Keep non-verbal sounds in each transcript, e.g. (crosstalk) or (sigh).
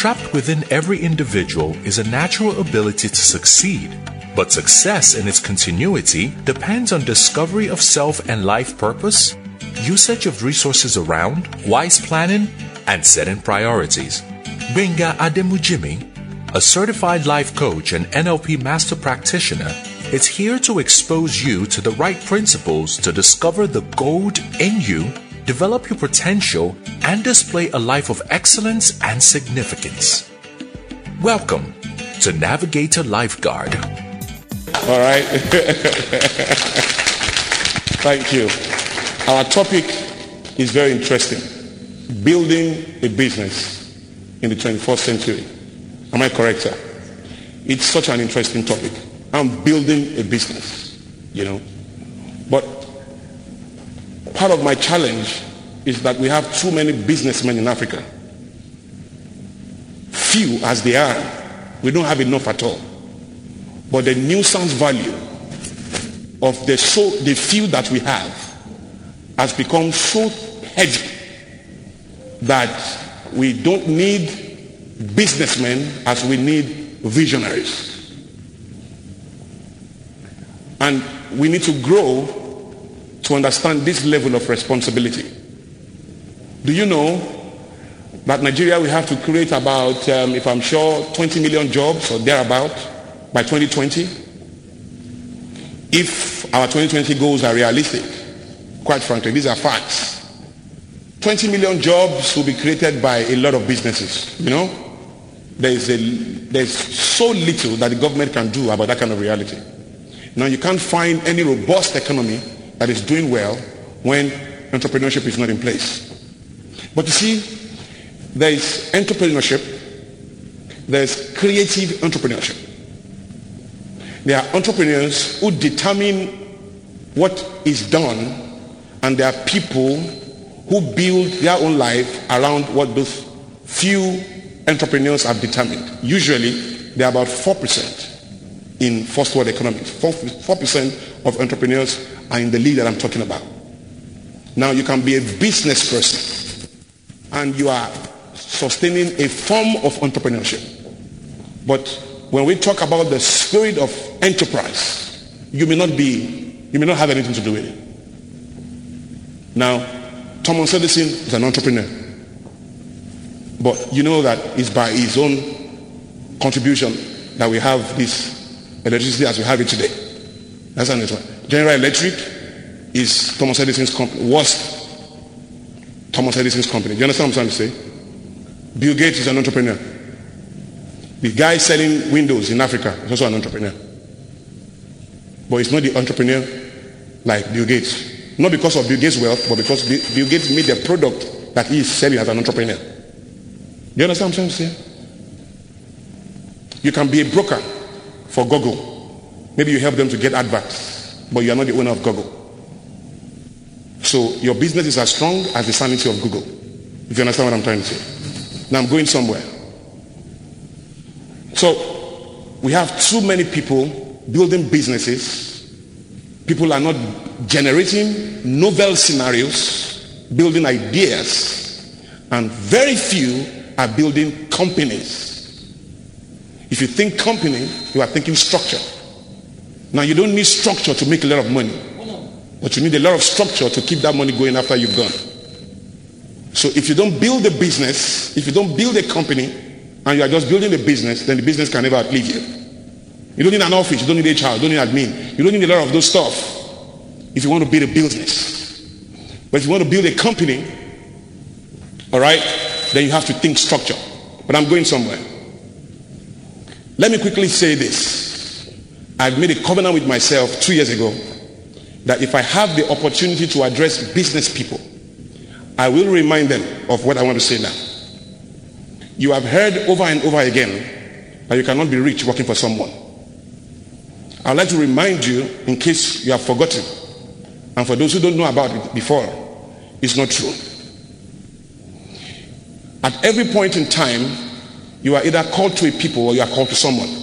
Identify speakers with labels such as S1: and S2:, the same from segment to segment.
S1: Trapped within every individual is a natural ability to succeed, but success in its continuity depends on discovery of self and life purpose, usage of resources around, wise planning, and setting priorities. Benga Ademujimi, a certified life coach and NLP master practitioner, is here to expose you to the right principles to discover the gold in you, develop your potential, and display a life of excellence and significance. Welcome to Navigator Lifeguard.
S2: All right. (laughs) Thank you. Our topic is very interesting. Building a business in the 21st century. Am I correct, sir? It's such an interesting topic. I'm building a business, you know. But part of my challenge is that we have too many businessmen in Africa. Few as they are, we don't have enough at all. But the nuisance value of the so the few that we have has become so heavy that we don't need businessmen as we need visionaries. And we need to grow to understand this level of responsibility. Do you know that Nigeria will have to create about, um, if I'm sure, 20 million jobs or thereabout by 2020? If our 2020 goals are realistic, quite frankly, these are facts. 20 million jobs will be created by a lot of businesses, you know? There's, a, there's so little that the government can do about that kind of reality. Now you can't find any robust economy that is doing well when entrepreneurship is not in place. But you see, there is entrepreneurship, there's creative entrepreneurship. There are entrepreneurs who determine what is done, and there are people who build their own life around what those few entrepreneurs have determined. Usually, they are about 4% in first world economies. 4% of entrepreneurs are in the league that I'm talking about. Now, you can be a business person and you are sustaining a form of entrepreneurship. But when we talk about the spirit of enterprise, you may not be, you may not have anything to do with it. Now, Thomas Edison is an entrepreneur. But you know that it's by his own contribution that we have this electricity as we have it today. That's an one. General Electric is Thomas Edison's company, was Thomas Edison's company. Do you understand what I'm trying to say? Bill Gates is an entrepreneur. The guy selling windows in Africa is also an entrepreneur. But he's not the entrepreneur like Bill Gates. Not because of Bill Gates' wealth, but because Bill Gates made the product that he is selling as an entrepreneur. Do you understand what I'm trying to say? You can be a broker for Google. Maybe you help them to get adverts, but you are not the owner of Google. So your business is as strong as the sanity of Google. If you understand what I'm trying to say. Now I'm going somewhere. So we have too many people building businesses. People are not generating novel scenarios, building ideas, and very few are building companies. If you think company, you are thinking structure. Now you don't need structure to make a lot of money. But you need a lot of structure to keep that money going after you've gone. So if you don't build a business, if you don't build a company, and you are just building a business, then the business can never outlive you. You don't need an office, you don't need a child, you don't need admin, you don't need a lot of those stuff if you want to build a business. But if you want to build a company, all right, then you have to think structure. But I'm going somewhere. Let me quickly say this. I've made a covenant with myself two years ago that if I have the opportunity to address business people, I will remind them of what I want to say now. You have heard over and over again that you cannot be rich working for someone. I'd like to remind you, in case you have forgotten, and for those who don't know about it before, it's not true. At every point in time, you are either called to a people or you are called to someone.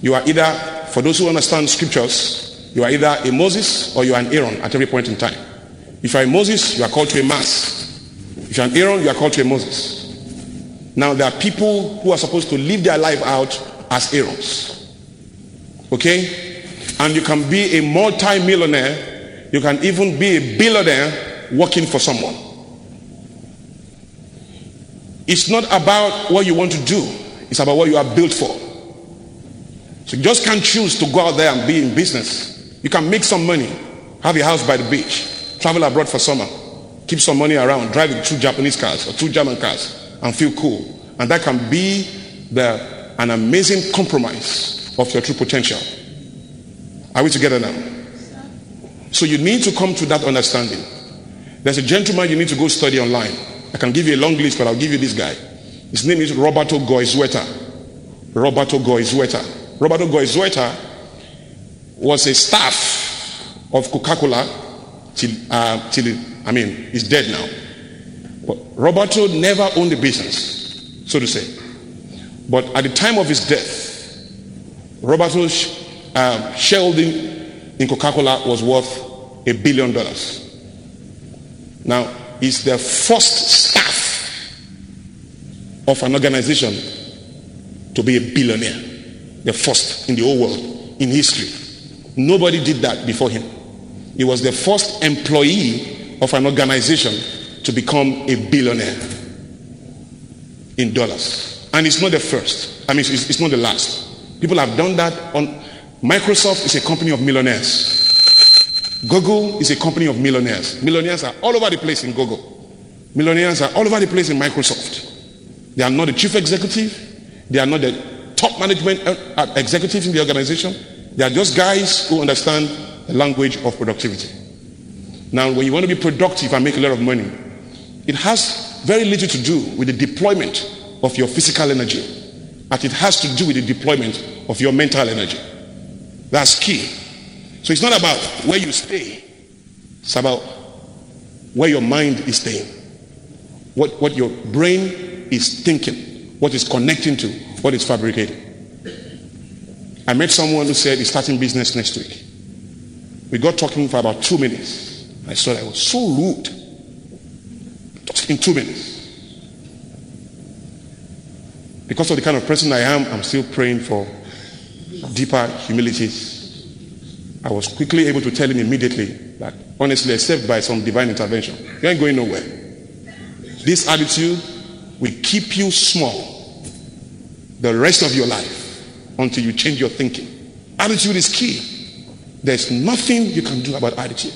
S2: You are either, for those who understand scriptures, you are either a Moses or you are an Aaron at every point in time. If you are a Moses, you are called to a mass. If you are an Aaron, you are called to a Moses. Now, there are people who are supposed to live their life out as Aarons. Okay? And you can be a multi-millionaire. You can even be a billionaire working for someone. It's not about what you want to do. It's about what you are built for. So you just can't choose to go out there and be in business. You can make some money, have a house by the beach, travel abroad for summer, keep some money around, drive two Japanese cars or two German cars, and feel cool. And that can be the, an amazing compromise of your true potential. Are we together now? So you need to come to that understanding. There's a gentleman you need to go study online. I can give you a long list, but I'll give you this guy. His name is Roberto Goizueta. Roberto Goizueta. Roberto Goizueta was a staff of Coca-Cola till, uh, till I mean, he's dead now. But Roberto never owned a business, so to say. But at the time of his death, Roberto's uh, shareholding in Coca-Cola was worth a billion dollars. Now, he's the first staff of an organization to be a billionaire the first in the whole world in history. Nobody did that before him. He was the first employee of an organization to become a billionaire in dollars. And it's not the first. I mean, it's, it's not the last. People have done that on Microsoft is a company of millionaires. Google is a company of millionaires. Millionaires are all over the place in Google. Millionaires are all over the place in Microsoft. They are not the chief executive. They are not the top management uh, executives in the organization. They are just guys who understand the language of productivity. Now, when you want to be productive and make a lot of money, it has very little to do with the deployment of your physical energy, but it has to do with the deployment of your mental energy. That's key. So it's not about where you stay, it's about where your mind is staying, what, what your brain is thinking, what is connecting to, what is fabricated? I met someone who said he's starting business next week. We got talking for about two minutes. I saw that I was so rude. Just in two minutes. Because of the kind of person I am, I'm still praying for deeper humility. I was quickly able to tell him immediately that, honestly, except by some divine intervention, you ain't going nowhere. This attitude will keep you small the rest of your life until you change your thinking. Attitude is key. There's nothing you can do about attitude.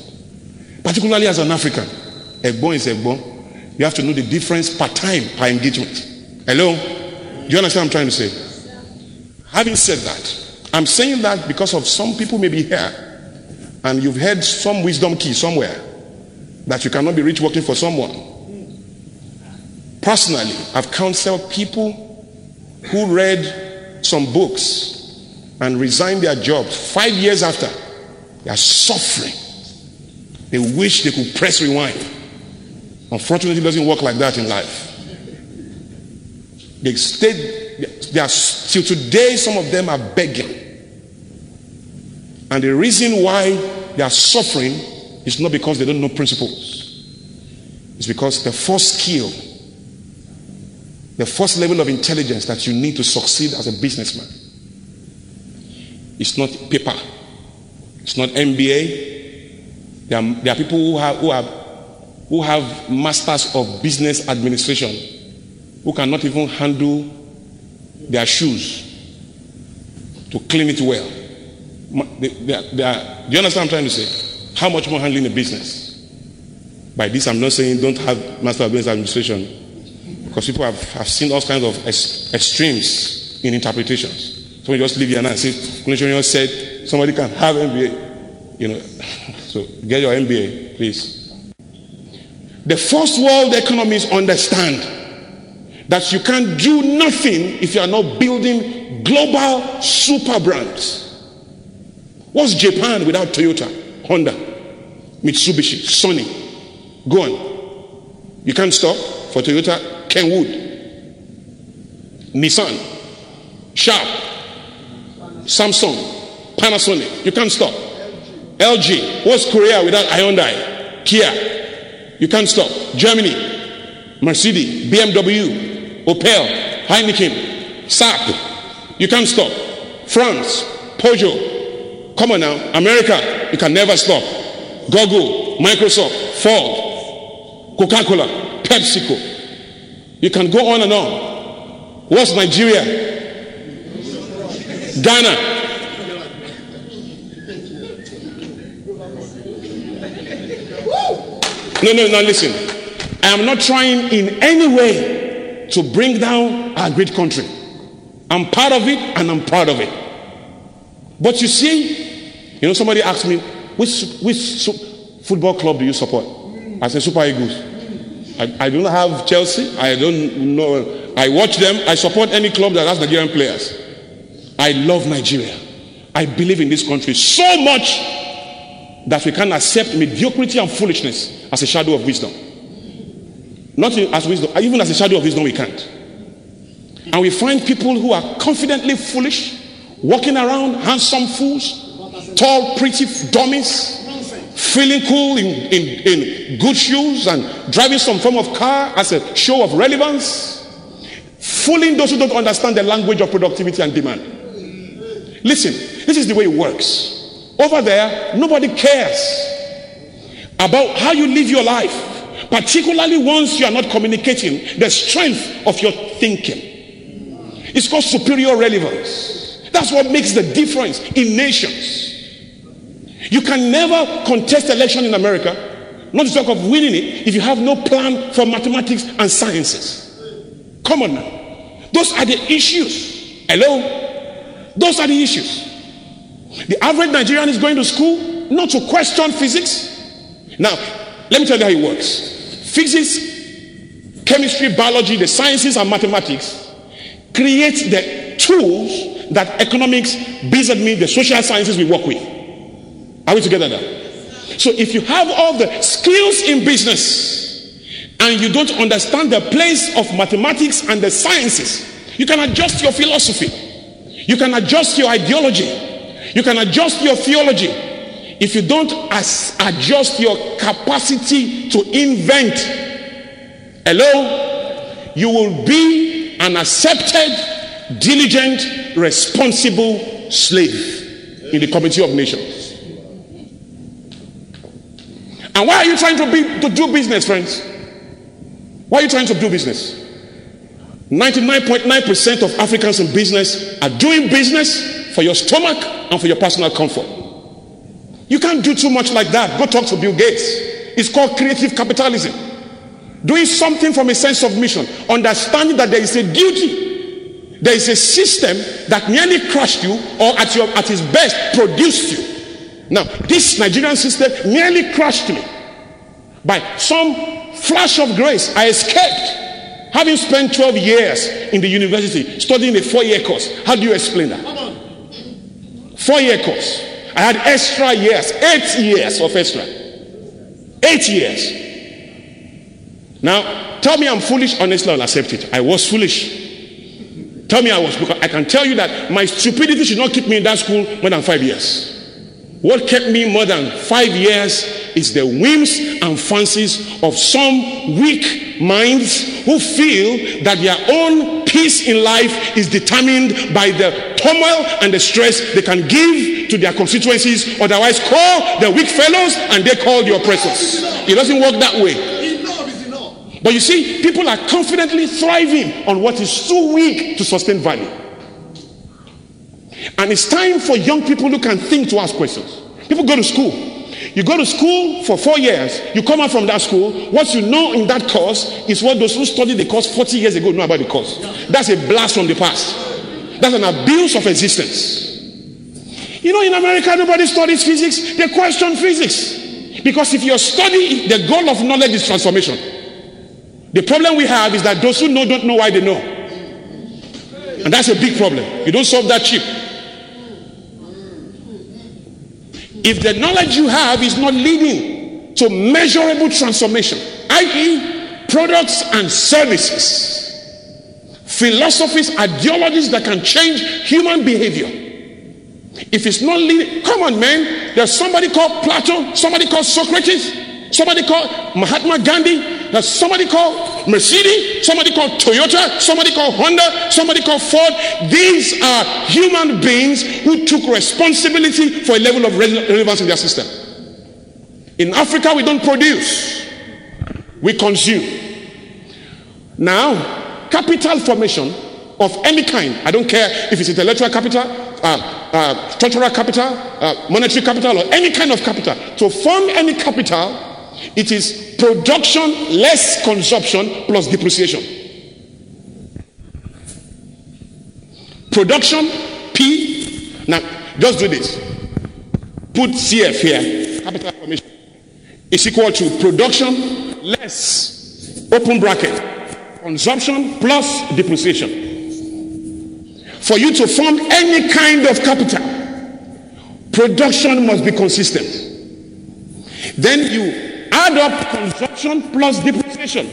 S2: Particularly as an African. A Egbon is a Egbon. You have to know the difference per time, per engagement. Hello? Do you understand what I'm trying to say? Having said that, I'm saying that because of some people may be here and you've heard some wisdom key somewhere that you cannot be rich working for someone. Personally, I've counseled people who read some books and resigned their jobs five years after, they are suffering. They wish they could press rewind. Unfortunately, it doesn't work like that in life. They stayed, they are, till today, some of them are begging. And the reason why they are suffering is not because they don't know principles, it's because the first skill the first level of intelligence that you need to succeed as a businessman is not paper, it's not MBA. There are, there are people who have, who, have, who have masters of business administration who cannot even handle their shoes to clean it well. They, they are, they are, do you understand what I'm trying to say? How much more handling a business? By this, I'm not saying don't have master of business administration because people have, have seen all kinds of ex- extremes in interpretations. So you just leave here and say, said somebody can have MBA. You know, (laughs) so get your MBA, please. The first world economies understand that you can't do nothing if you are not building global super brands. What's Japan without Toyota, Honda, Mitsubishi, Sony? Go on. You can't stop for Toyota Kenwood, Nissan, Sharp, Samsung, Panasonic. You can't stop. LG. What's Korea without Hyundai? Kia. You can't stop. Germany, Mercedes, BMW, Opel, Heineken, SAP. You can't stop. France, Peugeot. Come on now. America, you can never stop. Google, Microsoft, Ford, Coca Cola, PepsiCo. You can go on and on. What's Nigeria? Ghana. No, no, no, listen. I am not trying in any way to bring down our great country. I'm part of it and I'm proud of it. But you see, you know, somebody asked me, which, which football club do you support? I said, Super Eagles. I, I don't have Chelsea. I don't know. I watch them. I support any club that has Nigerian players. I love Nigeria. I believe in this country so much that we can accept mediocrity and foolishness as a shadow of wisdom. Not as wisdom, even as a shadow of wisdom, we can't. And we find people who are confidently foolish, walking around handsome fools, tall, pretty dummies, feeling cool in, in, in good shoes and driving some form of car as a show of relevance, fooling those who don't understand the language of productivity and demand. Listen, this is the way it works. Over there, nobody cares about how you live your life, particularly once you are not communicating the strength of your thinking. It's called superior relevance. That's what makes the difference in nations. You can never contest election in America, not to talk of winning it, if you have no plan for mathematics and sciences. Come on now. Those are the issues. Hello? Those are the issues. The average Nigerian is going to school not to question physics. Now, let me tell you how it works. Physics, chemistry, biology, the sciences, and mathematics create the tools that economics, business, the social sciences we work with. Are we together now? So if you have all the skills in business and you don't understand the place of mathematics and the sciences, you can adjust your philosophy. You can adjust your ideology. You can adjust your theology. If you don't as adjust your capacity to invent, hello, you will be an accepted, diligent, responsible slave in the community of nations. And why are you trying to be to do business, friends? Why are you trying to do business? 99.9% of Africans in business are doing business for your stomach and for your personal comfort. You can't do too much like that. Go talk to Bill Gates. It's called creative capitalism. Doing something from a sense of mission, understanding that there is a duty, there is a system that nearly crushed you or at, your, at its best produced you. Now, this Nigerian system nearly crushed me. By some flash of grace, I escaped. Having spent 12 years in the university studying a four year course, how do you explain that? Four year course. I had extra years, eight years of extra. Eight years. Now, tell me I'm foolish, honestly, I'll accept it. I was foolish. Tell me I was, because I can tell you that my stupidity should not keep me in that school more than five years. What kept me more than five years is the whims and fancies of some weak minds who feel that their own peace in life is determined by the turmoil and the stress they can give to their constituencies, otherwise, call the weak fellows and they call the oppressors. It doesn't work that way. But you see, people are confidently thriving on what is too weak to sustain value. And it's time for young people who can think to ask questions. People go to school. You go to school for four years, you come out from that school. What you know in that course is what those who studied the course 40 years ago know about the course. That's a blast from the past. That's an abuse of existence. You know, in America, nobody studies physics, they question physics. Because if you study, the goal of knowledge is transformation. The problem we have is that those who know don't know why they know. And that's a big problem. You don't solve that cheap. If the knowledge you have is not leading to measurable transformation, i.e., products and services, philosophies, ideologies that can change human behavior. If it's not leading, come on, man. There's somebody called Plato, somebody called Socrates, somebody called Mahatma Gandhi, there's somebody called Mercedes, somebody called Toyota, somebody called Honda, somebody called Ford. These are human beings who took responsibility for a level of relevance in their system. In Africa, we don't produce, we consume. Now, capital formation of any kind, I don't care if it's intellectual capital, uh, uh, structural capital, uh, monetary capital, or any kind of capital. To form any capital, it is production less consumption plus depreciation. Production P. Now, just do this. Put CF here. Capital formation is equal to production less open bracket consumption plus depreciation. For you to form any kind of capital, production must be consistent. Then you add up consumption plus depreciation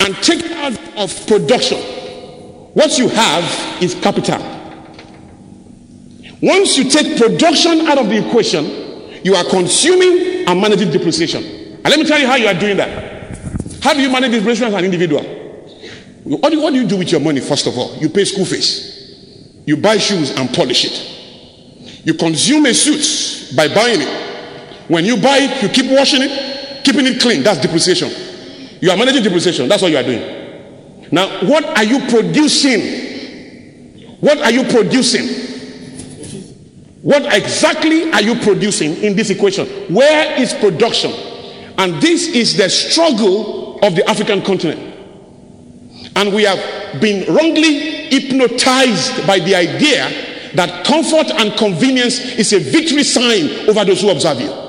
S2: and take out of production. What you have is capital. Once you take production out of the equation, you are consuming and managing depreciation. And let me tell you how you are doing that. How do you manage depreciation as an individual? What do, what do you do with your money, first of all? You pay school fees. You buy shoes and polish it. You consume a suit by buying it. When you buy it, you keep washing it, keeping it clean. That's depreciation. You are managing depreciation. That's what you are doing. Now, what are you producing? What are you producing? What exactly are you producing in this equation? Where is production? And this is the struggle of the African continent. And we have been wrongly hypnotized by the idea that comfort and convenience is a victory sign over those who observe you.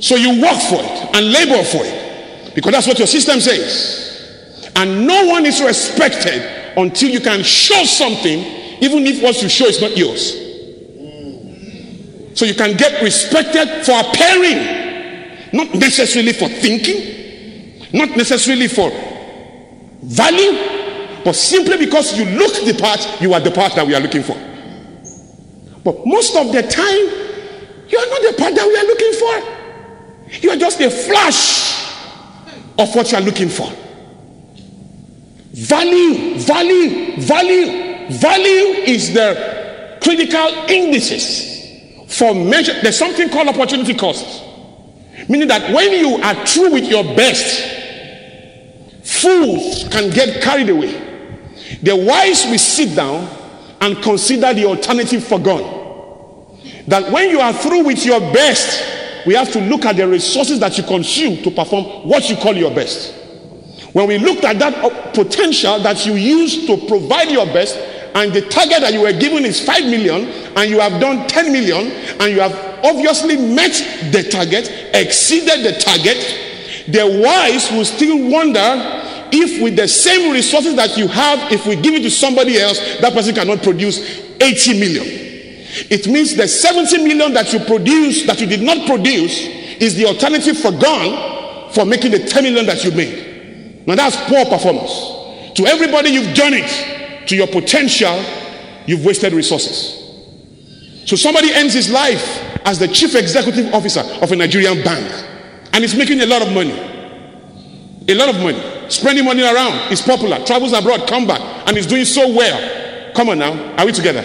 S2: So you work for it and labor for it because that's what your system says. And no one is respected until you can show something, even if what you show is not yours. So you can get respected for appearing, not necessarily for thinking, not necessarily for value, but simply because you look the part, you are the part that we are looking for. But most of the time, you are not the part that we are looking for. You are just a flash of what you are looking for. Value, value, value. Value is the critical indices for measure. There's something called opportunity cost. Meaning that when you are true with your best, fools can get carried away. The wise will sit down and consider the alternative for God. That when you are through with your best, we have to look at the resources that you consume to perform what you call your best. When we looked at that uh, potential that you use to provide your best, and the target that you were given is 5 million, and you have done 10 million, and you have obviously met the target, exceeded the target, the wise will still wonder if with the same resources that you have, if we give it to somebody else, that person cannot produce 80 million. It means the 70 million that you produce, that you did not produce, is the alternative forgone for making the 10 million that you made. Now that's poor performance. To everybody, you've done it. To your potential, you've wasted resources. So somebody ends his life as the chief executive officer of a Nigerian bank and is making a lot of money. A lot of money. Spending money around. He's popular. Travels abroad, come back. And he's doing so well. Come on now. Are we together?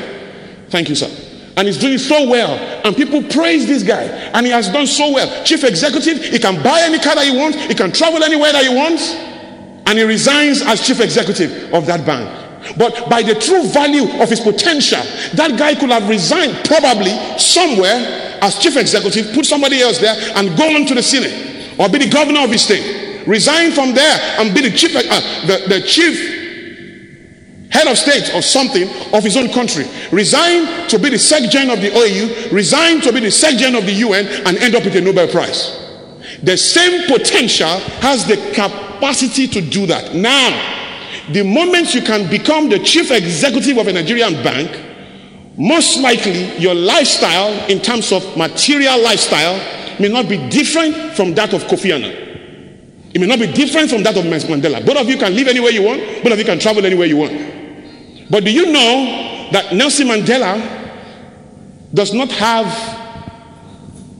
S2: Thank you, sir. And he's doing so well. And people praise this guy. And he has done so well. Chief executive, he can buy any car that he wants, he can travel anywhere that he wants. And he resigns as chief executive of that bank. But by the true value of his potential, that guy could have resigned probably somewhere as chief executive, put somebody else there, and go on to the Senate or be the governor of his state resign from there and be the chief, uh, the, the chief head of state of something of his own country. Resign to be the secretary of the OAU, resign to be the secretary of the UN, and end up with a Nobel Prize. The same potential has the capacity to do that. Now, the moment you can become the chief executive of a Nigerian bank, most likely your lifestyle in terms of material lifestyle may not be different from that of Kofi Annan. It may not be different from that of Mandela. Both of you can live anywhere you want, both of you can travel anywhere you want. But do you know that Nelson Mandela does not have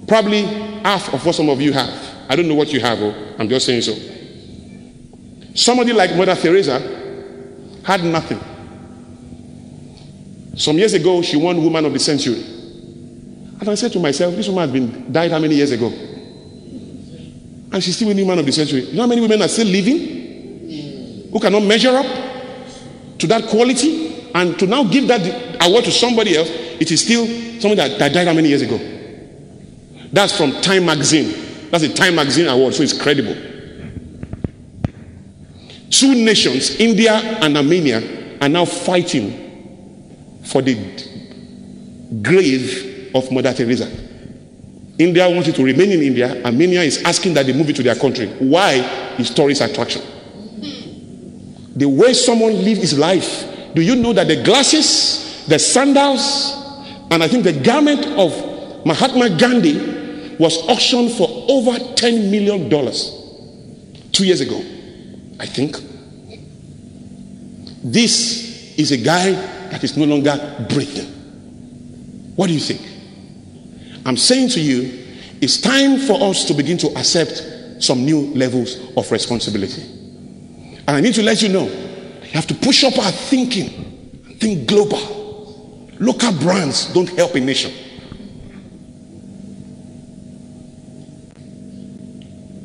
S2: probably half of what some of you have? I don't know what you have, oh, I'm just saying so. Somebody like Mother Teresa had nothing. Some years ago, she won Woman of the Century. And I said to myself, this woman has been died how many years ago? And she's still winning Woman of the Century. You know how many women are still living? Who cannot measure up to that quality? And to now give that award to somebody else, it is still somebody that, that died how many years ago? That's from Time Magazine. That's a Time Magazine award, so it's credible. Two nations, India and Armenia, are now fighting for the grave of Mother Teresa. India wants it to remain in India. Armenia is asking that they move it to their country. Why? Is tourist attraction. The way someone lives his life. Do you know that the glasses, the sandals, and I think the garment of Mahatma Gandhi was auctioned for over $10 million two two years ago, I think. This is a guy that is no longer breathing. What do you think? I'm saying to you, it's time for us to begin to accept some new levels of responsibility. And I need to let you know, you have to push up our thinking, think global. Local brands don't help a nation.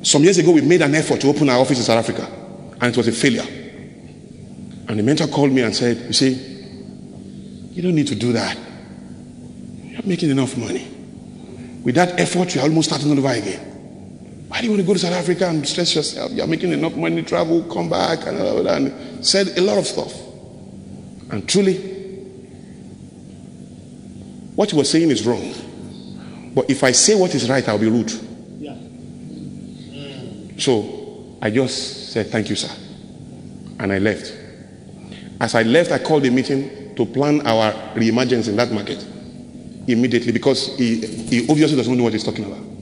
S2: Some years ago, we made an effort to open our office in South Africa, and it was a failure. And the mentor called me and said, You see, you don't need to do that. You're making enough money. With that effort, you're almost starting all over again. Why do you want to go to South Africa and stress yourself? You're making enough money, travel, come back, and, all that, and said a lot of stuff. And truly, what he was saying is wrong. But if I say what is right, I'll be rude. Yeah. So I just said, Thank you, sir. And I left. As I left, I called a meeting to plan our reemergence in that market immediately because he, he obviously doesn't know what he's talking about.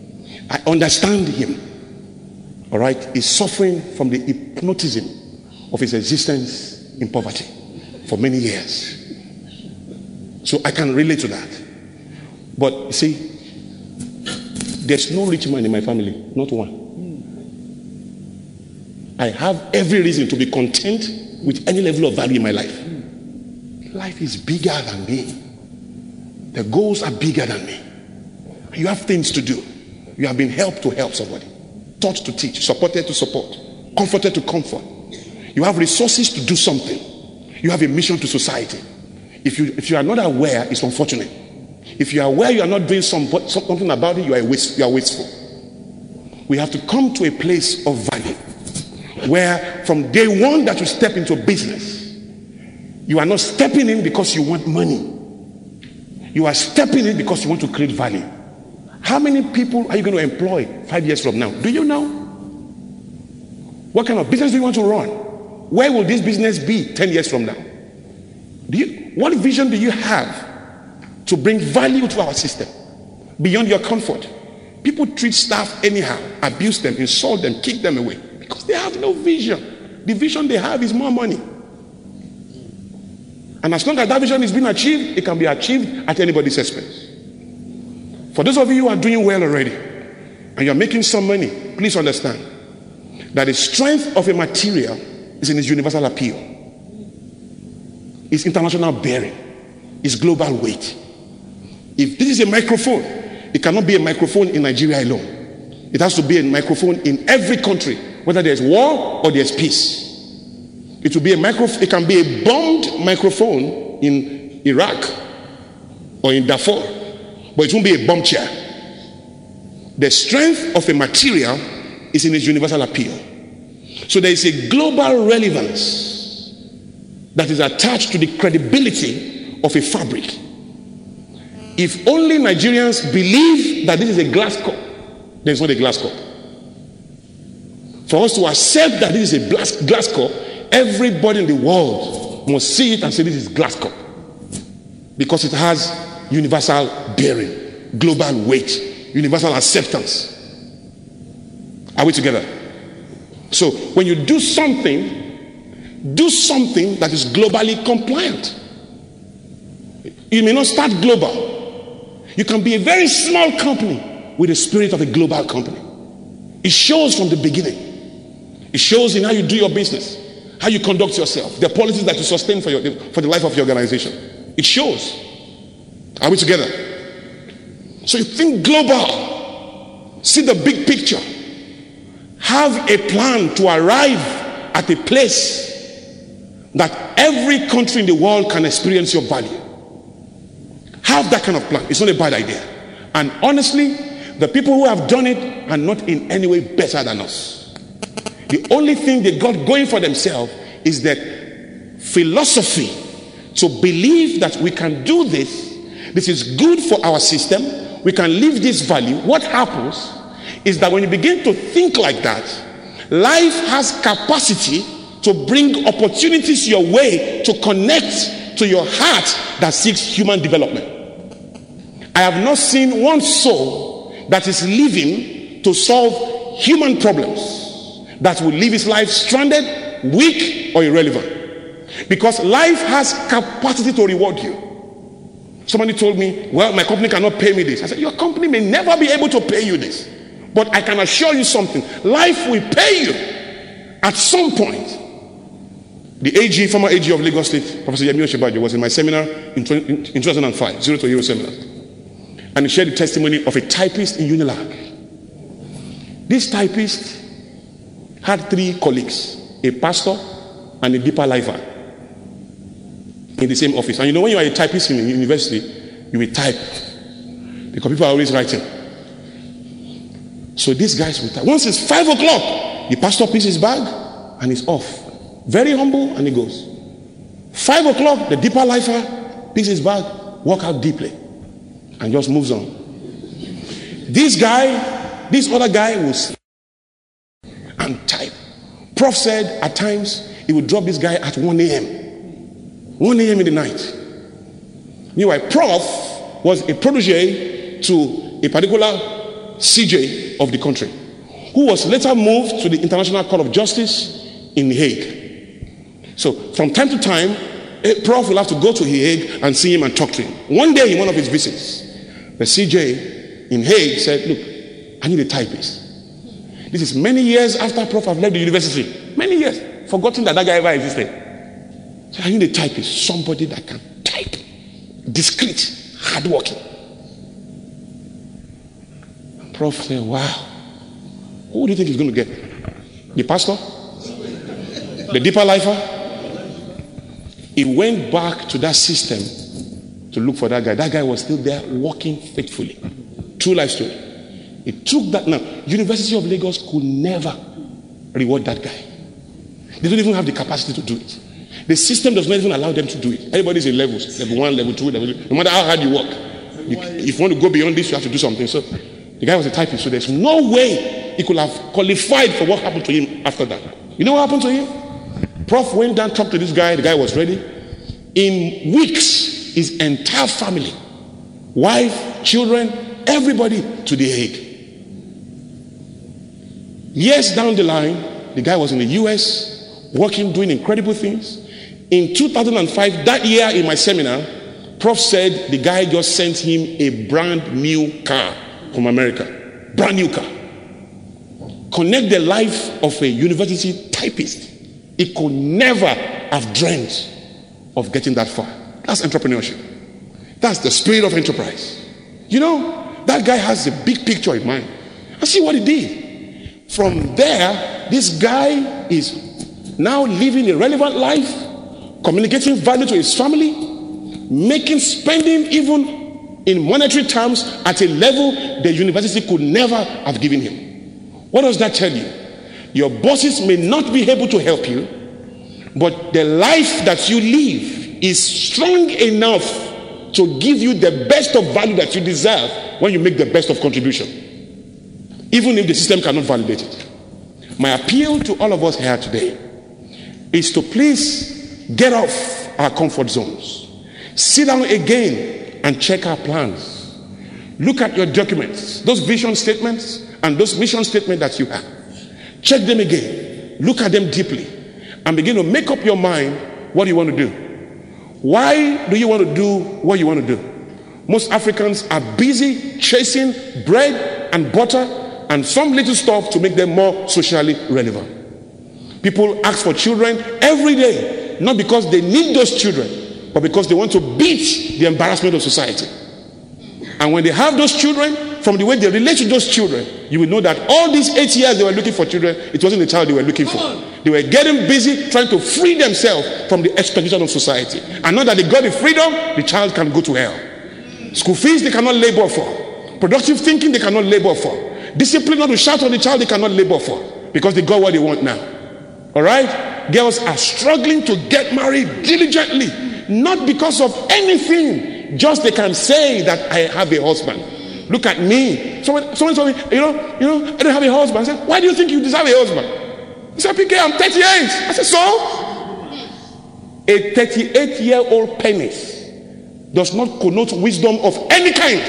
S2: I understand him. All right? He's suffering from the hypnotism of his existence in poverty for many years. So I can relate to that. But see, there's no rich man in my family, not one. I have every reason to be content with any level of value in my life. Life is bigger than me. The goals are bigger than me. You have things to do. You have been helped to help somebody, taught to teach, supported to support, comforted to comfort. You have resources to do something. You have a mission to society. If you, if you are not aware, it's unfortunate. If you are aware you are not doing some, something about it, you are, waste, you are wasteful. We have to come to a place of value where from day one that you step into business, you are not stepping in because you want money. You are stepping in because you want to create value. How many people are you going to employ five years from now? Do you know? What kind of business do you want to run? Where will this business be 10 years from now? Do you, what vision do you have to bring value to our system beyond your comfort? People treat staff anyhow, abuse them, insult them, kick them away because they have no vision. The vision they have is more money. And as long as that vision is being achieved, it can be achieved at anybody's expense. For those of you who are doing well already and you're making some money, please understand that the strength of a material is in its universal appeal, its international bearing, its global weight. If this is a microphone, it cannot be a microphone in Nigeria alone. It has to be a microphone in every country, whether there's war or there's peace. It will be a micro, it can be a bombed microphone in Iraq or in Darfur, but it won't be a bomb chair. The strength of a material is in its universal appeal. So there is a global relevance that is attached to the credibility of a fabric. If only Nigerians believe that this is a glass cup, then it's not a glass cup. For us to accept that this is a glass, glass cup, Everybody in the world must see it and say this is glass cup because it has universal bearing, global weight, universal acceptance. Are we together? So when you do something, do something that is globally compliant. You may not start global. You can be a very small company with the spirit of a global company. It shows from the beginning. It shows in how you do your business, how you conduct yourself, the policies that you sustain for, your, for the life of your organization. It shows. Are we together? So you think global, see the big picture, have a plan to arrive at a place that every country in the world can experience your value. Have that kind of plan. It's not a bad idea. And honestly, the people who have done it are not in any way better than us. The only thing they got going for themselves is that philosophy to believe that we can do this, this is good for our system, we can live this value. What happens is that when you begin to think like that, life has capacity to bring opportunities your way to connect to your heart that seeks human development. I have not seen one soul that is living to solve human problems that will leave his life stranded, weak, or irrelevant. Because life has capacity to reward you. Somebody told me, Well, my company cannot pay me this. I said, Your company may never be able to pay you this. But I can assure you something life will pay you at some point. The AG, former AG of Lagos State, Professor Yemi Osinbajo, was in my seminar in, in 2005, Zero to Hero seminar and he shared the testimony of a typist in Unilag. This typist had three colleagues a pastor and a deeper lifer in the same office. And you know, when you are a typist in university, you will type because people are always writing. So these guys will type. Once it's five o'clock, the pastor picks his bag and he's off. Very humble, and he goes. Five o'clock, the deeper lifer picks his bag, walk out deeply and just moves on. This guy, this other guy will and type. Prof said at times he would drop this guy at 1 a.m. 1 a.m. in the night. Meanwhile, Prof was a protege to a particular CJ of the country who was later moved to the International Court of Justice in Hague. So from time to time, a prof will have to go to Hague and see him and talk to him. One day in one of his visits, the CJ in Hague said, Look, I need a typist. This is many years after Prof have left the university. Many years. Forgotten that that guy ever existed. So I need a typist. Somebody that can type. Discreet, hardworking. Prof said, Wow. Who do you think he's going to get? The pastor? The deeper lifer? He went back to that system to look for that guy. That guy was still there working faithfully. True life story. It took that now. University of Lagos could never reward that guy. They don't even have the capacity to do it. The system does not even allow them to do it. Everybody's in levels, level one, level two, level three. No matter how hard you work, you, if you want to go beyond this, you have to do something. So the guy was a typist, so there's no way he could have qualified for what happened to him after that. You know what happened to him? Prof went down, talked to this guy. The guy was ready. In weeks, his entire family, wife, children, everybody to the Hague. Years down the line, the guy was in the US, working, doing incredible things. In 2005, that year in my seminar, Prof said the guy just sent him a brand new car from America. Brand new car. Connect the life of a university typist. He could never have dreamt of getting that far. That's entrepreneurship. That's the spirit of enterprise. You know, that guy has a big picture in mind. I see what he did. From there, this guy is now living a relevant life, communicating value to his family, making spending even in monetary terms at a level the university could never have given him. What does that tell you? Your bosses may not be able to help you, but the life that you live is strong enough to give you the best of value that you deserve when you make the best of contribution, even if the system cannot validate it. My appeal to all of us here today is to please get off our comfort zones, sit down again and check our plans. Look at your documents, those vision statements and those mission statements that you have. Check them again, look at them deeply, and begin to make up your mind what you want to do. Why do you want to do what you want to do? Most Africans are busy chasing bread and butter and some little stuff to make them more socially relevant. People ask for children every day, not because they need those children, but because they want to beat the embarrassment of society. And when they have those children, from the way they relate to those children, you will know that all these eight years they were looking for children, it wasn't the child they were looking for. They were getting busy trying to free themselves from the expectation of society. And now that they got the freedom, the child can go to hell. School fees they cannot labor for. Productive thinking they cannot labor for. Discipline not to shout on the child they cannot labor for. Because they got what they want now. All right? Girls are struggling to get married diligently, not because of anything, just they can say that I have a husband. Look at me. Someone, someone told me, you know, you know, I don't have a husband. I said, why do you think you deserve a husband? He said, PK, I'm 38. I said, so? A 38 year old penis does not connote wisdom of any kind.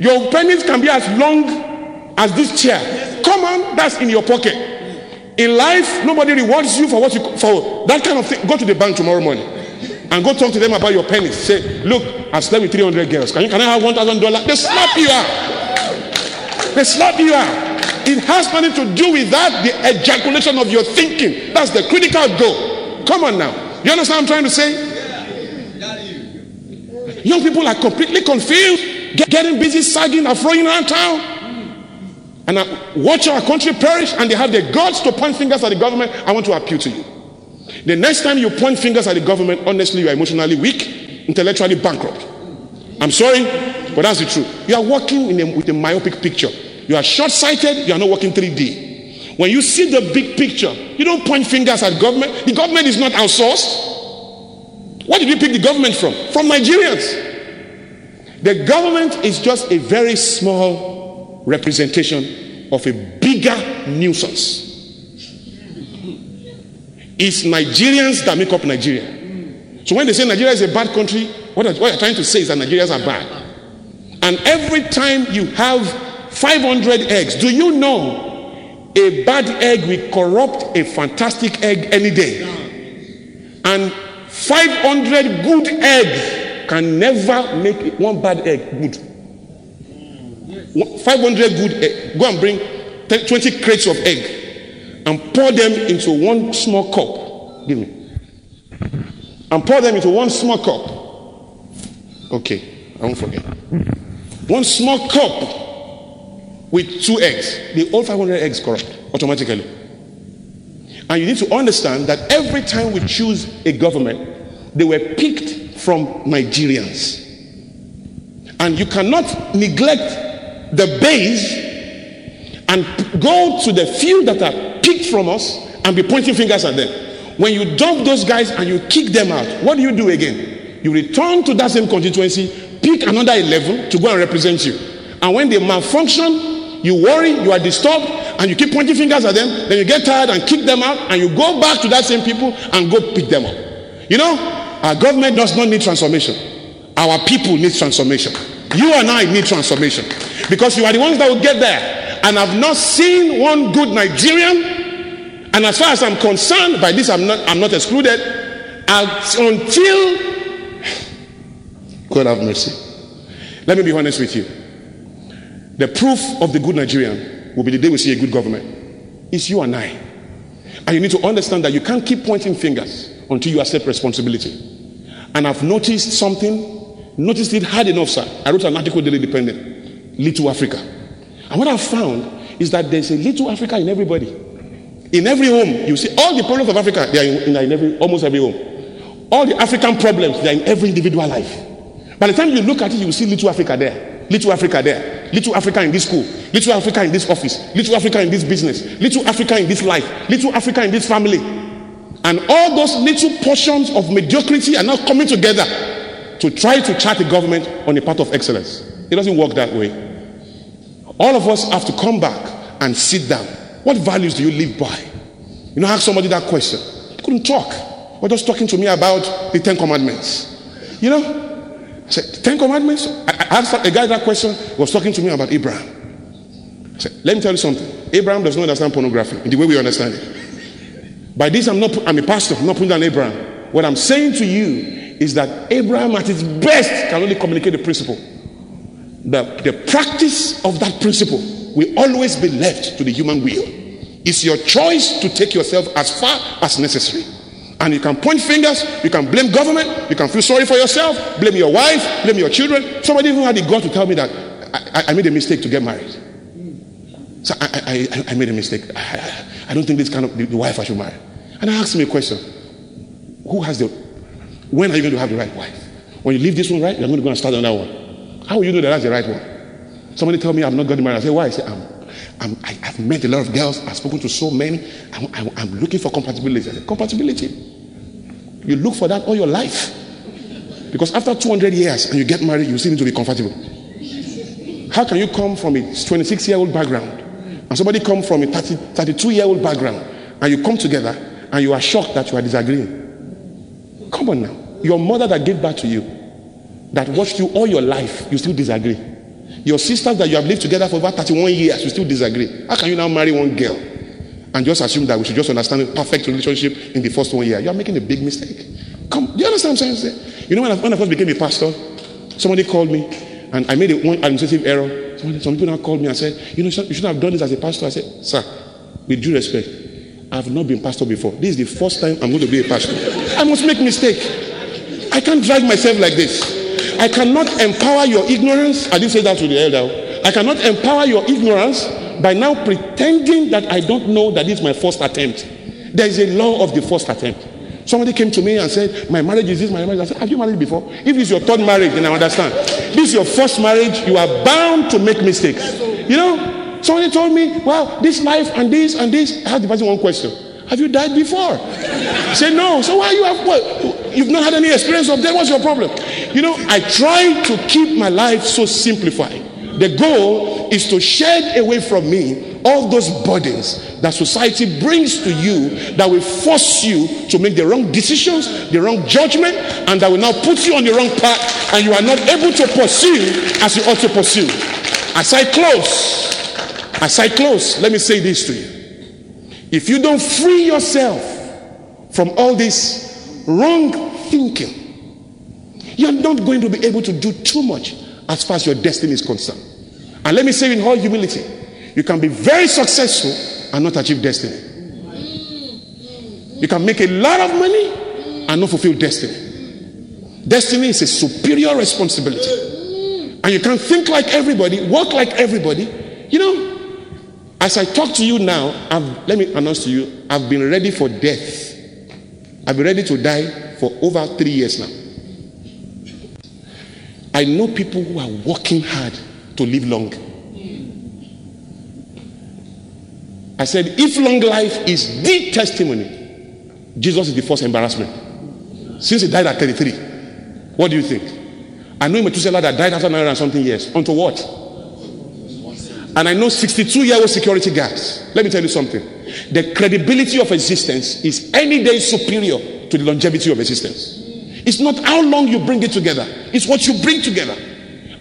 S2: Your penis can be as long as this chair. Come on, that's in your pocket. In life, nobody rewards you for what you for that kind of thing. Go to the bank tomorrow morning and go talk to them about your pennies. Say, look, I've slept with 300 girls. Can, you, can I have $1,000? They slap you out. They slap you out. It has nothing to do with that, the ejaculation of your thinking. That's the critical goal. Come on now. You understand what I'm trying to say? Young people are completely confused, getting busy sagging and throwing around town and I watch our country perish and they have the guts to point fingers at the government, I want to appeal to you. The next time you point fingers at the government, honestly, you are emotionally weak, intellectually bankrupt. I'm sorry, but that's the truth. You are working a, with a myopic picture. You are short sighted, you are not working 3D. When you see the big picture, you don't point fingers at government. The government is not outsourced. What did you pick the government from? From Nigerians. The government is just a very small representation of a bigger nuisance. It's Nigerians that make up Nigeria. So when they say Nigeria is a bad country, what, what they're trying to say is that Nigerians are bad. And every time you have 500 eggs, do you know a bad egg will corrupt a fantastic egg any day? And 500 good eggs can never make one bad egg good. 500 good egg. Go and bring 20 crates of egg and pour them into one small cup. Give me. And pour them into one small cup. Okay, I won't forget. One small cup with two eggs. The all 500 eggs corrupt automatically. And you need to understand that every time we choose a government, they were picked from Nigerians. And you cannot neglect the base and go to the few that are picked from us and be pointing fingers at them. When you dump those guys and you kick them out, what do you do again? You return to that same constituency, pick another 11 to go and represent you. And when they malfunction, you worry, you are disturbed, and you keep pointing fingers at them, then you get tired and kick them out, and you go back to that same people and go pick them up. You know, our government does not need transformation. Our people need transformation. You and I need transformation because you are the ones that will get there. And I've not seen one good Nigerian. And as far as I'm concerned, by this I'm not I'm not excluded. until God have mercy. Let me be honest with you. The proof of the good Nigerian will be the day we see a good government. It's you and I. And you need to understand that you can't keep pointing fingers until you accept responsibility. And I've noticed something Noticed it hard enough, sir. I wrote an article, Daily Independent, Little Africa. And what I've found is that there's a little Africa in everybody. In every home, you see all the problems of Africa, they are in, in every, almost every home. All the African problems, they are in every individual life. By the time you look at it, you see little Africa there, little Africa there, little Africa in this school, little Africa in this office, little Africa in this business, little Africa in this life, little Africa in this family. And all those little portions of mediocrity are now coming together to try to chart the government on a path of excellence. It doesn't work that way. All of us have to come back and sit down. What values do you live by? You know, ask somebody that question. They couldn't talk. We're just talking to me about the Ten Commandments. You know, I said, Ten Commandments? I, asked a guy that question, was talking to me about Abraham. I said, let me tell you something. Abraham does not understand pornography in the way we understand it. By this, I'm not, I'm a pastor, I'm not putting down Abraham. What I'm saying to you is that Abraham, at his best, can only communicate the principle. The, the practice of that principle will always be left to the human will. It's your choice to take yourself as far as necessary. And you can point fingers, you can blame government, you can feel sorry for yourself, blame your wife, blame your children. Somebody even had the gut to tell me that I, I made a mistake to get married. So I, I, I made a mistake. I, I, don't think this kind of the, the wife I should marry. And I asked him a question Who has the, when are you going to have the right wife? When you leave this one right, you're going to go and start another one. How will you know that that's the right one? Somebody tell me I'm not getting married. I say, Why? I say, I'm I'm, I, have met a lot of girls. I've spoken to so many. I'm, I'm, I'm looking for compatibility. I said, compatibility? You look for that all your life. Because after 200 years and you get married, you need to be comfortable. How can you come from a 26 year old background and somebody come from a 30, 32 year old background and you come together and you are shocked that you are disagreeing? Come on now. Your mother that gave birth to you, that watched you all your life, you still disagree. Your sisters that you have lived together for over 31 years, you still disagree. How can you now marry one girl and just assume that we should just understand a perfect relationship in the first one year? You are making a big mistake. Come, do you understand what I'm saying? You know, when I, when I first became a pastor, somebody called me and I made a, one administrative error. Somebody, some people now called me and said, You know, you shouldn't have done this as a pastor. I said, Sir, with due respect, I have not been pastor before. This is the first time I'm going to be a pastor. I must make mistake. I can't drag myself like this. I cannot empower your ignorance. I didn't say that to the elder. I cannot empower your ignorance by now pretending that I don't know that is my first attempt. There is a law of the first attempt. Somebody came to me and said, My marriage is this, my marriage. I said, Have you married before? If it's your third marriage, then I understand. This is your first marriage, you are bound to make mistakes. You know, somebody told me, Well, this life and this and this. I had the person one question. Have you died before? Said, No. So why are you have what? You've not had any experience of that. What's your problem? You know, I try to keep my life so simplified. The goal is to shed away from me all those burdens that society brings to you that will force you to make the wrong decisions, the wrong judgment, and that will now put you on the wrong path, and you are not able to pursue as you ought to pursue. As I close, as I close, let me say this to you. If you don't free yourself from all this wrong thinking, you're not going to be able to do too much as far as your destiny is concerned. And let me say in all humility, you can be very successful and not achieve destiny. You can make a lot of money and not fulfill destiny. Destiny is a superior responsibility. And you can't think like everybody, work like everybody. You know, as I talk to you now, I've, let me announce to you, I've been ready for death. I've been ready to die for over three years now. I know people who are working hard to live long. I said, if long life is the testimony, Jesus is the first embarrassment. Since he died at 33, what do you think? I know Methuselah that died after 900 and something years. Unto what? And I know 62 year old security guards. Let me tell you something. The credibility of existence is any day superior to the longevity of existence. It's not how long you bring it together, it's what you bring together.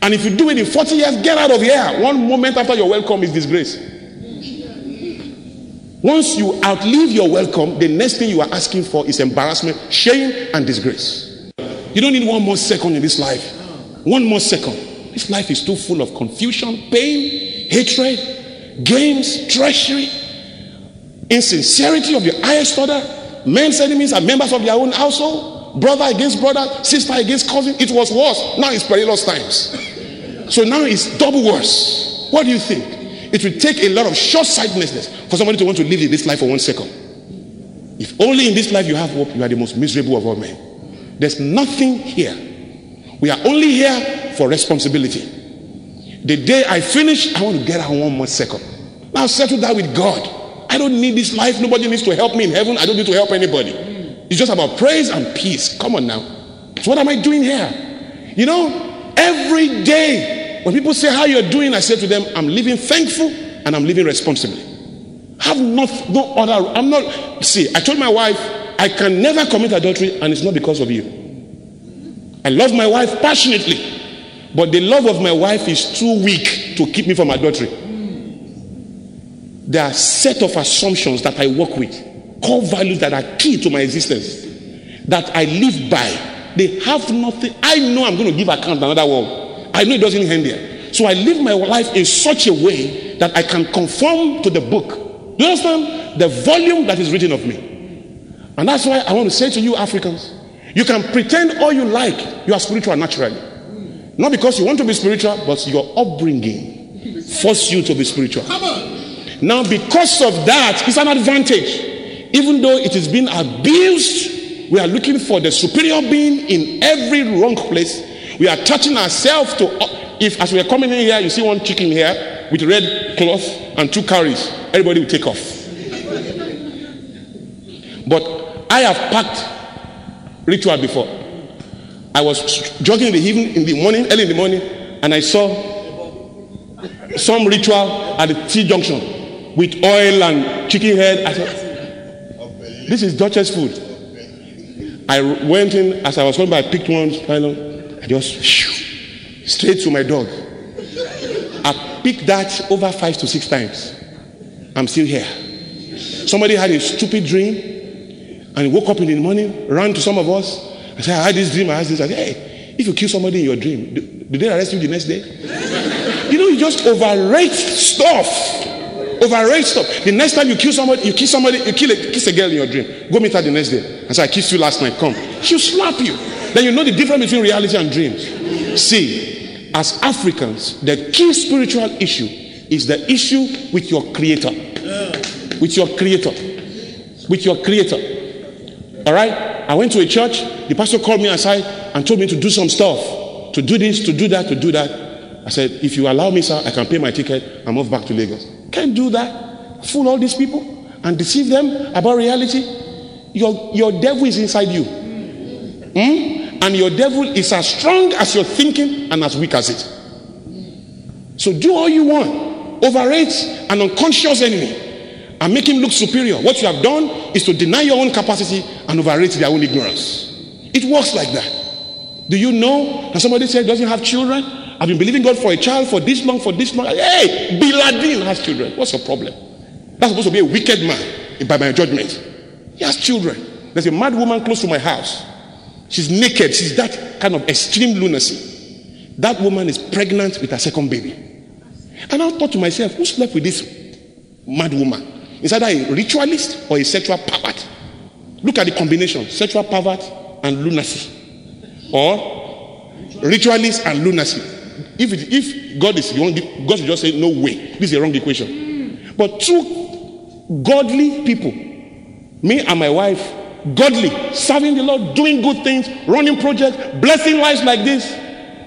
S2: And if you do it in 40 years, get out of here. One moment after your welcome is disgrace. Once you outlive your welcome, the next thing you are asking for is embarrassment, shame, and disgrace. You don't need one more second in this life. One more second. This life is too full of confusion, pain, hatred, games, treachery, insincerity of the highest order. Men's enemies are members of their own household, brother against brother, sister against cousin. It was worse. Now it's perilous times. So now it's double worse. What do you think? It will take a lot of short sightedness for somebody to want to live in this life for one second. If only in this life you have hope, you are the most miserable of all men. There's nothing here. We are only here for responsibility. The day I finish, I want to get out one more second. Now settle that with God. I don't need this life. Nobody needs to help me in heaven. I don't need to help anybody. It's just about praise and peace. Come on now. So what am I doing here? You know, every day when people say how you're doing, I say to them, I'm living thankful and I'm living responsibly. Have not no other. I'm not. See, I told my wife I can never commit adultery, and it's not because of you. I love my wife passionately, but the love of my wife is too weak to keep me from adultery. There are set of assumptions that I work with, core values that are key to my existence, that I live by. They have nothing. I know I'm going to give account another world. I know it doesn't end there. So I live my life in such a way that I can conform to the book Do you understand the volume that is written of me? And that's why I want to say to you, Africans, you can pretend all you like you are spiritual naturally. Not because you want to be spiritual, but your upbringing force you to be spiritual. Now, because of that, it's an advantage. Even though it is being abused, we are looking for the superior being in every wrong place. We are touching ourselves to, if as we are coming in here, you see one chicken here with red cloth and two carries, everybody will take off. But I have packed ritual before. I was jogging in the evening, in the morning, early in the morning, and I saw some ritual at the T junction with oil and chicken head. I said, "This is Duchess food." I went in as I was going by, I picked one, final. I just shoo, straight to my dog. I picked that over five to six times. I'm still here. Somebody had a stupid dream and woke up in the morning, ran to some of us, I said, I had this dream, I had this. I said, hey, if you kill somebody in your dream, did they arrest you the next day? (laughs) you know, you just overrate stuff. Overrate stuff. The next time you kill somebody, you kiss somebody, you kill a, kiss a girl in your dream. Go meet her the next day. I said, I kissed you last night. Come. She'll slap you. Then you know the difference between reality and dreams. See, as Africans, the key spiritual issue is the issue with your creator. With your creator. With your creator. All right? I went to a church. The pastor called me aside and told me to do some stuff, to do this, to do that, to do that. I said, if you allow me, sir, I can pay my ticket and move back to Lagos. Can't do that. Fool all these people and deceive them about reality. Your, your devil is inside you. Hmm? And your devil is as strong as your thinking and as weak as it. So do all you want. Overrate an unconscious enemy and make him look superior. What you have done is to deny your own capacity and overrate their own ignorance. It works like that. Do you know that somebody said doesn't have children? I've been believing God for a child for this long, for this long. Hey, Bin has children. What's your problem? That's supposed to be a wicked man by my judgment. He has children. There's a mad woman close to my house. She's naked. She's that kind of extreme lunacy. That woman is pregnant with her second baby. And I thought to myself, who slept with this mad woman? Is either a ritualist or a sexual pervert. Look at the combination sexual pervert and lunacy. Or ritualist and lunacy. If, it, if God is one, God should just say, No way. This is a wrong equation. But two godly people, me and my wife, godly, serving the Lord, doing good things, running projects, blessing lives like this,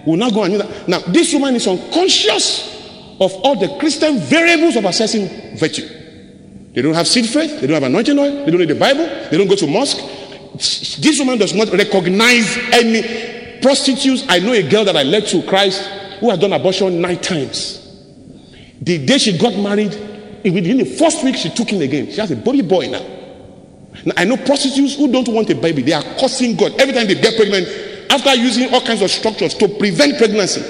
S2: will not go and do that. Now, this woman is unconscious of all the Christian variables of assessing virtue. They don't have seed faith. They don't have anointing oil. They don't read the Bible. They don't go to mosque. This woman does not recognize any prostitutes. I know a girl that I led to Christ who had done abortion nine times. The day she got married, within the first week, she took him again. She has a baby boy now. now. I know prostitutes who don't want a baby. They are cursing God. Every time they get pregnant, after using all kinds of structures to prevent pregnancy,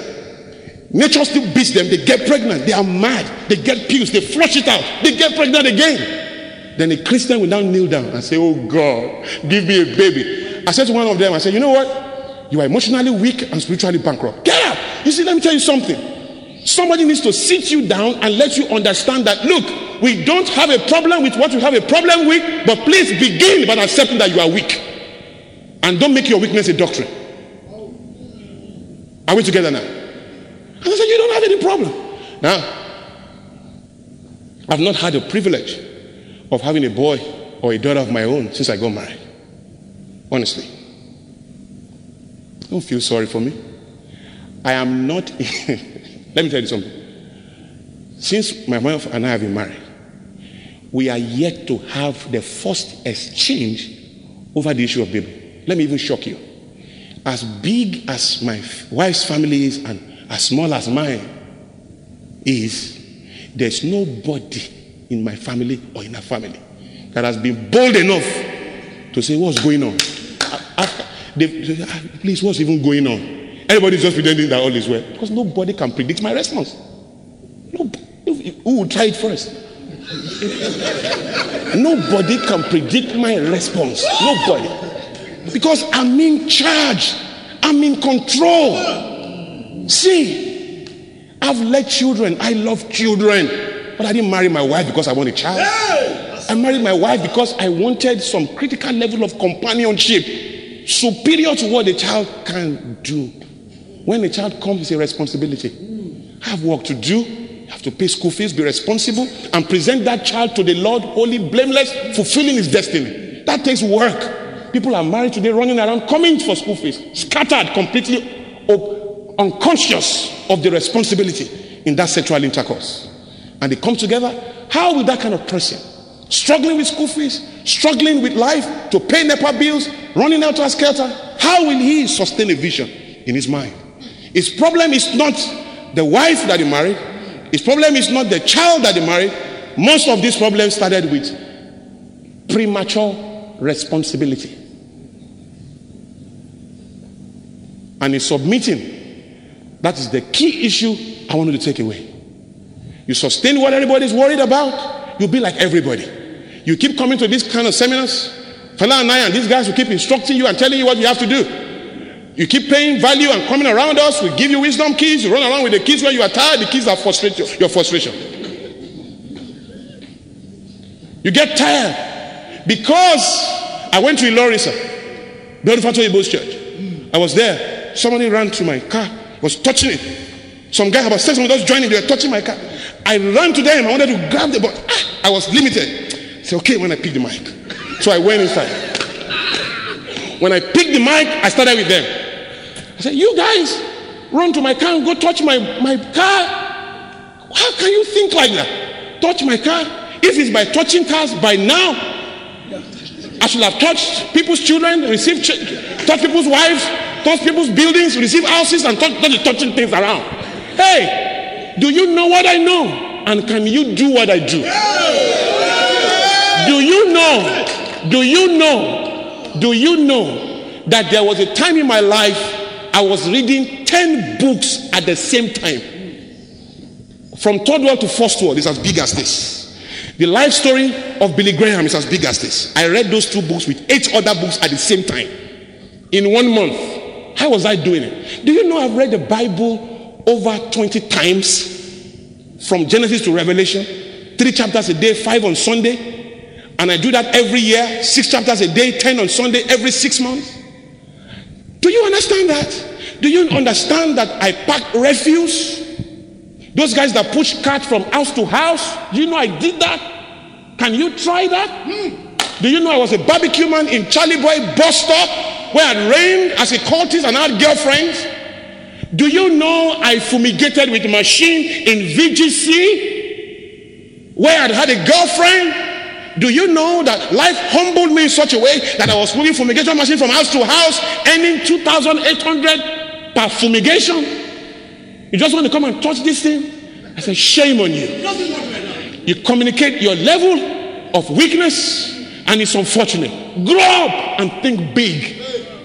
S2: Nature still beats them. They get pregnant. They are mad. They get pills. They flush it out. They get pregnant again. Then a Christian will now kneel down and say, Oh God, give me a baby. I said to one of them, I said, You know what? You are emotionally weak and spiritually bankrupt. Get up! You see, let me tell you something. Somebody needs to sit you down and let you understand that, look, we don't have a problem with what you have a problem with, but please begin by accepting that you are weak. And don't make your weakness a doctrine. Are we together now? And I said, You don't have any problem. Now, I've not had the privilege of having a boy or a daughter of my own since I got married. Honestly. Don't feel sorry for me. I am not. (laughs) Let me tell you something. Since my wife and I have been married, we are yet to have the first exchange over the issue of baby. Let me even shock you. As big as my wife's family is and as small as mine is, there's nobody in my family or in our family that has been bold enough to say, What's going on? Please, what's even going on? Everybody's just pretending that all is well because nobody can predict my response. No, who will try it first? nobody can predict my response. Nobody. Because I'm in charge, I'm in control. See, I've led children. I love children. But I didn't marry my wife because I want a child. I married my wife because I wanted some critical level of companionship superior to what a child can do. When a child comes, it's a responsibility. I have work to do. You have to pay school fees, be responsible, and present that child to the Lord, holy, blameless, fulfilling his destiny. That takes work. People are married today, running around, coming for school fees, scattered, completely unconscious of the responsibility in that sexual intercourse. And they come together. How will that kind of person, struggling with school fees, struggling with life, to pay NEPA bills, running out of skelter, how will he sustain a vision in his mind? His problem is not the wife that he married. His problem is not the child that he married. Most of these problems started with premature responsibility. And in submitting, that is the key issue I want you to take away. You sustain what everybody's worried about, you'll be like everybody. You keep coming to these kind of seminars. Fela and I and these guys will keep instructing you and telling you what you have to do. You keep paying value and coming around us. We give you wisdom keys. You run around with the keys when you are tired. The keys are frustrate your frustration. You get tired because I went to Ilorisa, Beautiful Ibo's church. I was there. Somebody ran to my car, was touching it. Some guy about sex, of just joining. They were touching my car. I ran to them. I wanted to grab the but ah, I was limited. Said, okay, when I pick the mic. So I went inside. When I picked the mic, I started with them. I said, You guys run to my car and go touch my, my car. How can you think like that? Touch my car? If it's by touching cars, by now, I should have touched people's children, received, ch- people's wives, touch people's buildings, receive houses, and touch, touch touching things around. Hey, do you know what I know? And can you do what I do? You know? Do you know? Do you know that there was a time in my life I was reading 10 books at the same time. From third world to first world is as big as this. The life story of Billy Graham is as big as this. I read those two books with eight other books at the same time in one month. How was I doing it? Do you know I've read the Bible over 20 times from Genesis to Revelation? Three chapters a day, five on Sunday. And I do that every year, six chapters a day, 10 on Sunday, every six months. Do you understand that? Do you understand that I pack refuse? Those guys that push carts from house to house, you know I did that? Can you try that? Do you know I was a barbecue man in Charly Boy bus stop where I reigned as a cultist and had girlfriends? Do you know I fumigated with machine in VGC where I had a girlfriend? Do you know that life humbled me in such a way that I was moving fumigation machine from house to house, earning 2,800 per fumigation? You just want to come and touch this thing? I said, shame on you. You communicate your level of weakness, and it's unfortunate. Grow up and think big.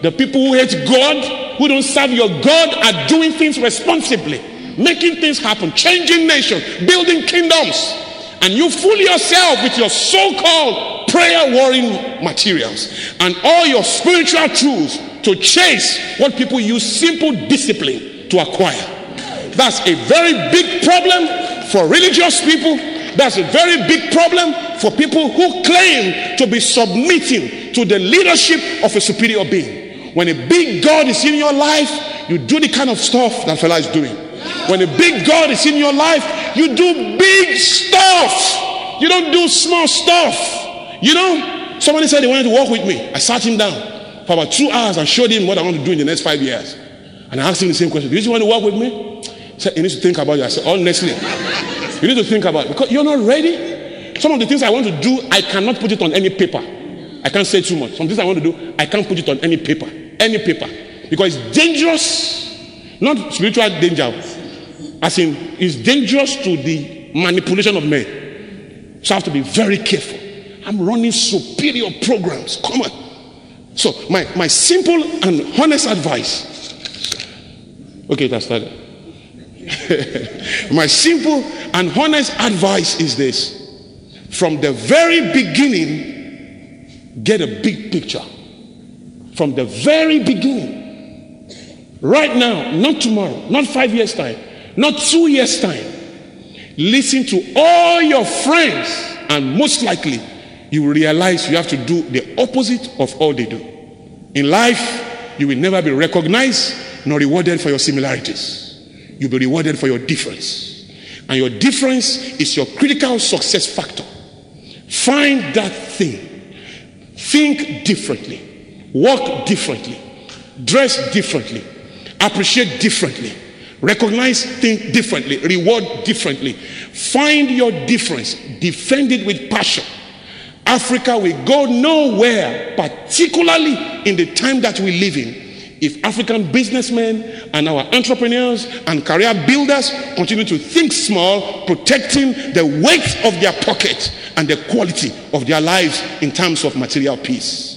S2: The people who hate God, who don't serve your God, are doing things responsibly, making things happen, changing nations, building kingdoms and you fool yourself with your so called prayer warring materials and all your spiritual tools to chase what people use simple discipline to acquire. That's a very big problem for religious people. That's a very big problem for people who claim to be submitting to the leadership of a superior being. When a big God is in your life, you do the kind of stuff that fella is doing. When a big God is in your life, you do big stuff. You don't do small stuff. You know, somebody said they wanted to work with me. I sat him down for about two hours and showed him what I want to do in the next five years. And I asked him the same question. Do you want to work with me? He said, You need to think about it. I said, Honestly, you need to think about it because you're not ready. Some of the things I want to do, I cannot put it on any paper. I can't say too much. Some things I want to do, I can't put it on any paper. Any paper. Because it's dangerous. Not spiritual danger, as in, it's dangerous to the manipulation of men. So I have to be very careful. I'm running superior programs. Come on. So, my, my simple and honest advice. Okay, that's that. (laughs) my simple and honest advice is this from the very beginning, get a big picture. From the very beginning. Right now, not tomorrow, not five years' time, not two years' time. Listen to all your friends, and most likely you will realize you have to do the opposite of all they do. In life, you will never be recognized nor rewarded for your similarities. You'll be rewarded for your difference. And your difference is your critical success factor. Find that thing. Think differently. Walk differently. Dress differently. Appreciate differently. Recognize things differently. Reward differently. Find your difference. Defend it with passion. Africa will go nowhere, particularly in the time that we live in, if African businessmen and our entrepreneurs and career builders continue to think small, protecting the weight of their pocket and the quality of their lives in terms of material peace.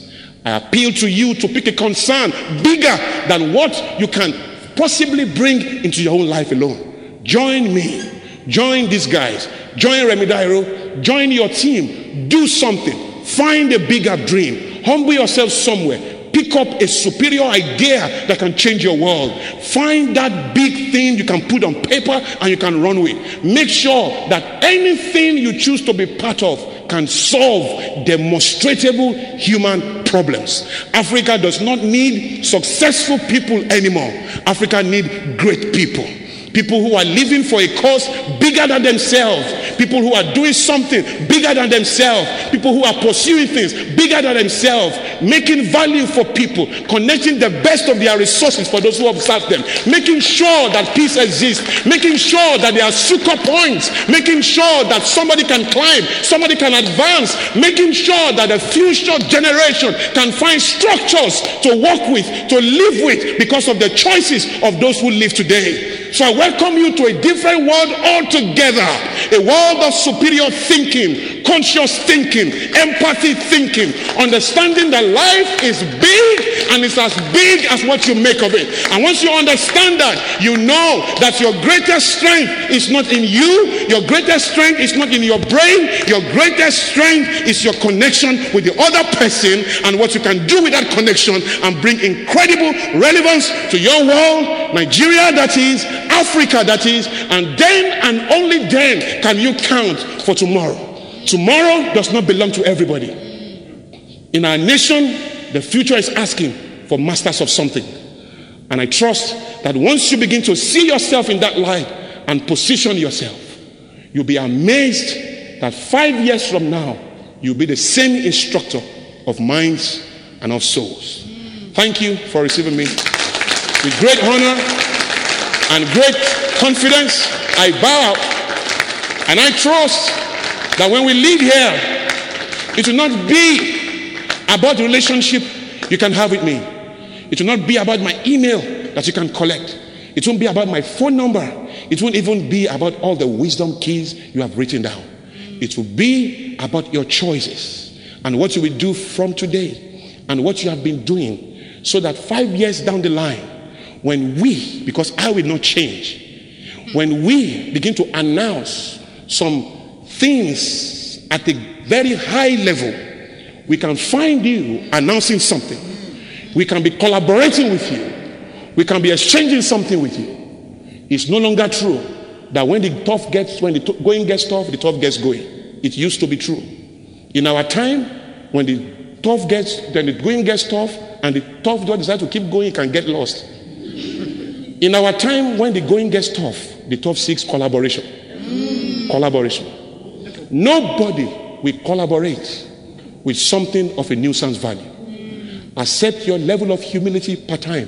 S2: I appeal to you to pick a concern bigger than what you can possibly bring into your own life alone. Join me. Join these guys. Join Remy Dairo. Join your team. Do something. Find a bigger dream. Humble yourself somewhere. Pick up a superior idea that can change your world. Find that big thing you can put on paper and you can run with. Make sure that anything you choose to be part of can solve demonstrable human problems. Africa does not need successful people anymore. Africa needs great people. People who are living for a cause bigger than themselves. People who are doing something bigger than themselves. People who are pursuing things bigger than themselves. Making value for people. Connecting the best of their resources for those who observe them. Making sure that peace exists. Making sure that there are succor points. Making sure that somebody can climb. Somebody can advance. Making sure that the future generation can find structures to work with, to live with because of the choices of those who live today. So I welcome you to a different world altogether. A world of superior thinking, conscious thinking, empathy thinking, understanding that life is big and it's as big as what you make of it. And once you understand that, you know that your greatest strength is not in you, your greatest strength is not in your brain, your greatest strength is your connection with the other person and what you can do with that connection and bring incredible relevance to your world, Nigeria, that is, Africa, that is, and then and only then can you count for tomorrow. Tomorrow does not belong to everybody. In our nation, the future is asking for masters of something. And I trust that once you begin to see yourself in that light and position yourself, you'll be amazed that five years from now, you'll be the same instructor of minds and of souls. Thank you for receiving me with great honor and great confidence, I bow and I trust that when we leave here, it will not be about the relationship you can have with me. It will not be about my email that you can collect. It won't be about my phone number. It won't even be about all the wisdom keys you have written down. It will be about your choices and what you will do from today and what you have been doing so that five years down the line, when we, because I will not change, when we begin to announce some things at a very high level, we can find you announcing something. We can be collaborating with you. We can be exchanging something with you. It's no longer true that when the tough gets, when the going gets tough, the tough gets going. It used to be true. In our time, when the tough gets, then the going gets tough, and the tough don't decide to keep going, it can get lost. In our time, when the going gets tough, the tough seeks collaboration. Mm. Collaboration. Nobody will collaborate with something of a nuisance value. Mm. Accept your level of humility per time.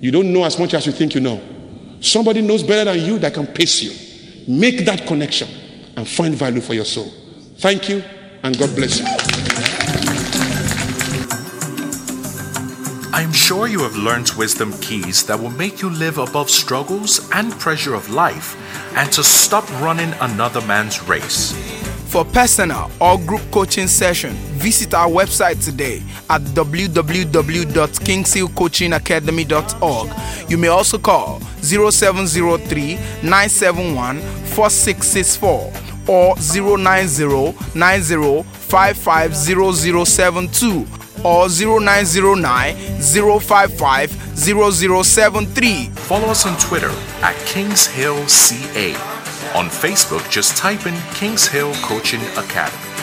S2: You don't know as much as you think you know. Somebody knows better than you that can pace you. Make that connection and find value for your soul. Thank you, and God bless you.
S1: I'm sure you have learned wisdom keys that will make you live above struggles and pressure of life and to stop running another man's race.
S3: For personal or group coaching session, visit our website today at www.kingshillcoachingacademy.org. You may also call 0703 971 4664 or 090 90550072 or 0909 055 0073.
S1: Follow us on Twitter at Kings Hill CA On Facebook, just type in Kings Hill Coaching Academy.